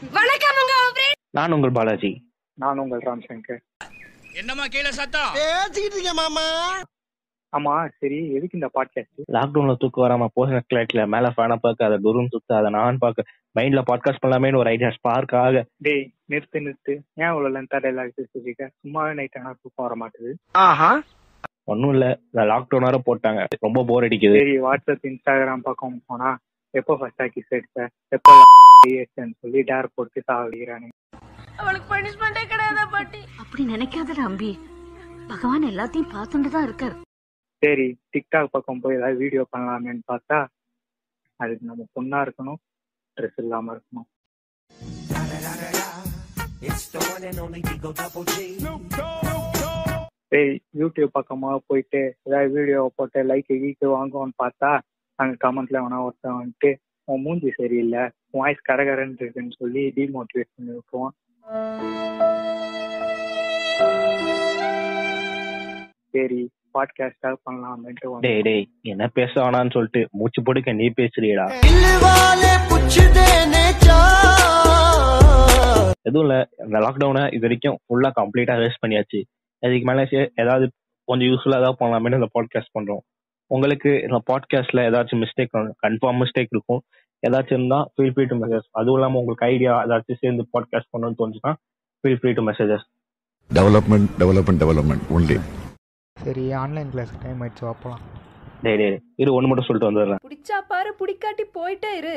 வணக்கம் உங்க. நான் உங்கள் பாலாஜி. நான் உங்கள் ராம் சங்கர் என்னம்மா கீழே சத்தம்? பேசிக்கிட்டு இருக்கேன் மாமா. ஆமா சரி எதுக்கு இந்த பாட்காஸ்ட் லாக்டவுன்ல தூக்கம் வராம போகிற கிளாட்ல மேல ஃபேனை பார்க்க அதை குரும் சுத்த அதை நான் பார்க்க மைண்ட்ல பாட்காஸ்ட் பண்ணலாமேன்னு ஒரு ஐடியா ஸ்பார்க் ஆக. டேய் நிறுத்து நிறுத்து. ஏன் இவ்வளவு லென்த்தா டைலாக் பேசிருக்க சும்மாவே நைட் ஆனா தூக்கம் வர மாட்டுது. ஆஹா. ஒன்னும் இல்ல இந்த லாக்டவுன் வேற போட்டாங்க. ரொம்ப போர் அடிக்குது. சரி வாட்ஸ்அப் இன்ஸ்டாகிராம் பக்கம் போனா எப்போ ஃபர்ஸ்ட் கிஸ் எடுத்த எப்போ சொல்லி டேர் போட்டு சாவடிக்கிறானு அவளுக்கு பனிஷ்மெண்டே கிடையாதா பாட்டி. அப்படி நினைக்காதடா அம்பி. பகவான் எல்லாத்தையும் பார்த்துட்டு தான் இருக்கார். சரி டிக்டாக் பக்கம் போய் ஏதாவது வீடியோ பண்ணலாமேன்னு பார்த்தா அதுக்கு நம்ம பொண்ணா இருக்கணும் ட்ரெஸ் இல்லாம இருக்கணும். சரி யூடியூப் பக்கமா போயிட்டு ஏதாவது வீடியோ போட்டு லைக் கீக்கு வாங்குவோன்னு பார்த்தா அங்க கமெண்ட்ல வேணா ஒருத்தன் வந்துட்டு உன் மூஞ்சி சரியில்லை உன் வாய்ஸ் கரகரன்னு இருக்குன்னு சொல்லி டிமோட்டிவேட் பண்ணி விட்டுருவான். சரி பாட்காஸ்டா பண்ணலாமேன்ட்டு வந்தேன். டேய் டேய் என்ன பேச வேணாம்னு சொல்லிட்டு மூச்சு போடுக்க நீ பேசுறியடா. எதுவும் இல்ல இந்த லாக்டவுனை இது வரைக்கும் ஃபுல்லா கம்ப்ளீட்டா வேஸ்ட் பண்ணியாச்சு. அதுக்கு மேல ஏதாவது கொஞ்சம் யூஸ்ஃபுல்லா ஏதாவது பண்ணலாமே இந்த பாட்காஸ்ட் பண்றோம். உங்களுக்கு இந்த பாட்காஸ்ட்ல ஏதாச்சும் மிஸ்டேக் கன்ஃபார்ம் மிஸ்டேக் இருக்கும். ஏதாச்சும் இருந்தா ஃபீல் ஃப்ரீ டு மெசேஜ் அதுவும் இல்லாம உங்களுக்கு ஐடியா ஏதாச்சும் சேர்ந்து பாட்காஸ்ட் பண்ணணும்னு தோணுச்சுன்னா feel free to messages development development development only சரி ஆன்லைன் கிளாஸ் டைம் ஆயிடுச்சு வாப்பலாம். டேய் டேய் இரு ஒன்று மட்டும் சொல்லிட்டு வந்துடுறேன். பிடிச்சா பாரு பிடிக்காட்டி போயிட்டே இரு.